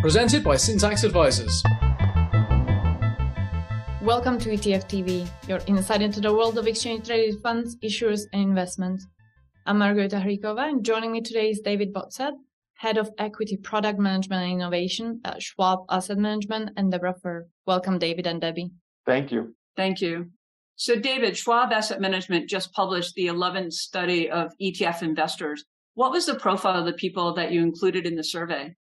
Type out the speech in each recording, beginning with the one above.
Presented by Syntax Advisors. Welcome to ETF TV, your insight into the world of exchange traded funds, issuers, and investments. I'm Margareta Hricova, and joining me today is David Botset, Head of Equity Product Management and Innovation at Schwab Asset Management, and Deborah Fuhr. Welcome, David and Debbie. Thank you. Thank you. So, David, Schwab Asset Management just published the 11th study of ETF investors. What was the profile of the people that you included in the survey?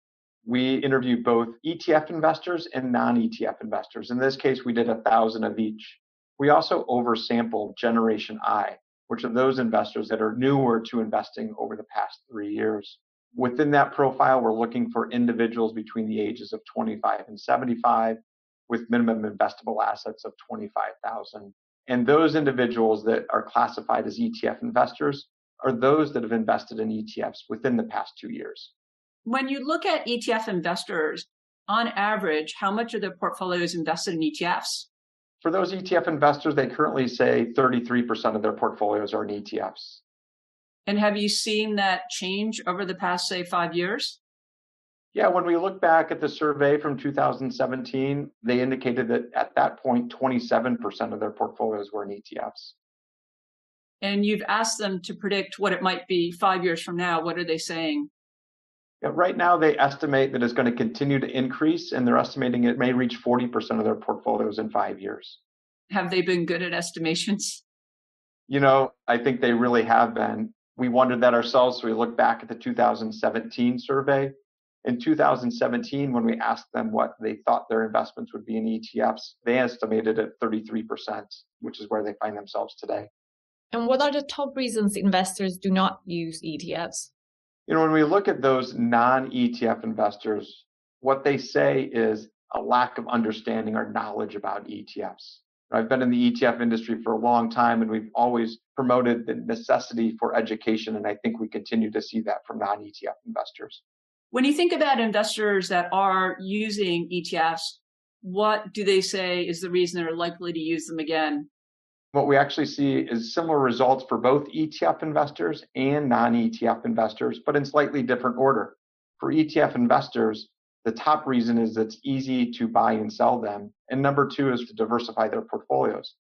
We interviewed both ETF investors and non ETF investors. In this case, we did a thousand of each. We also oversampled Generation I, which are those investors that are newer to investing over the past three years. Within that profile, we're looking for individuals between the ages of 25 and 75 with minimum investable assets of 25,000. And those individuals that are classified as ETF investors are those that have invested in ETFs within the past two years. When you look at ETF investors, on average, how much of their portfolio is invested in ETFs? For those ETF investors, they currently say 33% of their portfolios are in ETFs. And have you seen that change over the past, say, five years? Yeah, when we look back at the survey from 2017, they indicated that at that point, 27% of their portfolios were in ETFs. And you've asked them to predict what it might be five years from now. What are they saying? Yeah, right now, they estimate that it's going to continue to increase, and they're estimating it may reach 40% of their portfolios in five years. Have they been good at estimations? You know, I think they really have been we wondered that ourselves. So we looked back at the 2017 survey. In 2017, when we asked them what they thought their investments would be in ETFs, they estimated at 33%, which is where they find themselves today. And what are the top reasons investors do not use ETFs? You know, when we look at those non ETF investors, what they say is a lack of understanding or knowledge about ETFs. I've been in the ETF industry for a long time, and we've always promoted the necessity for education. And I think we continue to see that from non ETF investors. When you think about investors that are using ETFs, what do they say is the reason they're likely to use them again? What we actually see is similar results for both ETF investors and non ETF investors, but in slightly different order. For ETF investors, the top reason is it's easy to buy and sell them. And number two is to diversify their portfolios.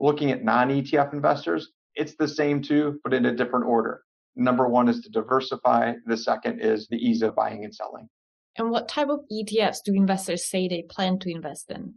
Looking at non ETF investors, it's the same too, but in a different order. Number one is to diversify. The second is the ease of buying and selling. And what type of ETFs do investors say they plan to invest in?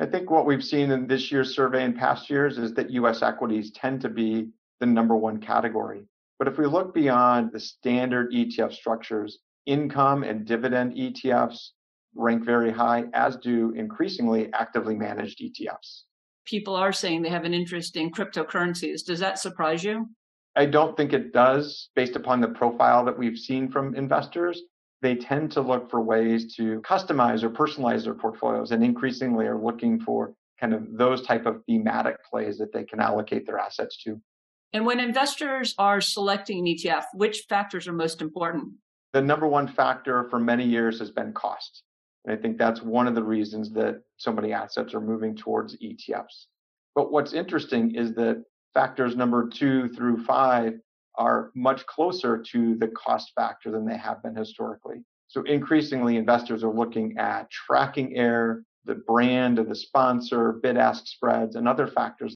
I think what we've seen in this year's survey and past years is that US equities tend to be the number one category. But if we look beyond the standard ETF structures, income and dividend ETFs rank very high, as do increasingly actively managed ETFs. People are saying they have an interest in cryptocurrencies. Does that surprise you? I don't think it does, based upon the profile that we've seen from investors. They tend to look for ways to customize or personalize their portfolios and increasingly are looking for kind of those type of thematic plays that they can allocate their assets to. And when investors are selecting an ETF, which factors are most important? the number one factor for many years has been cost. And I think that's one of the reasons that so many assets are moving towards ETFs. But what's interesting is that factors number two through five are much closer to the cost factor than they have been historically. So increasingly, investors are looking at tracking error, the brand of the sponsor, bid ask spreads, and other factors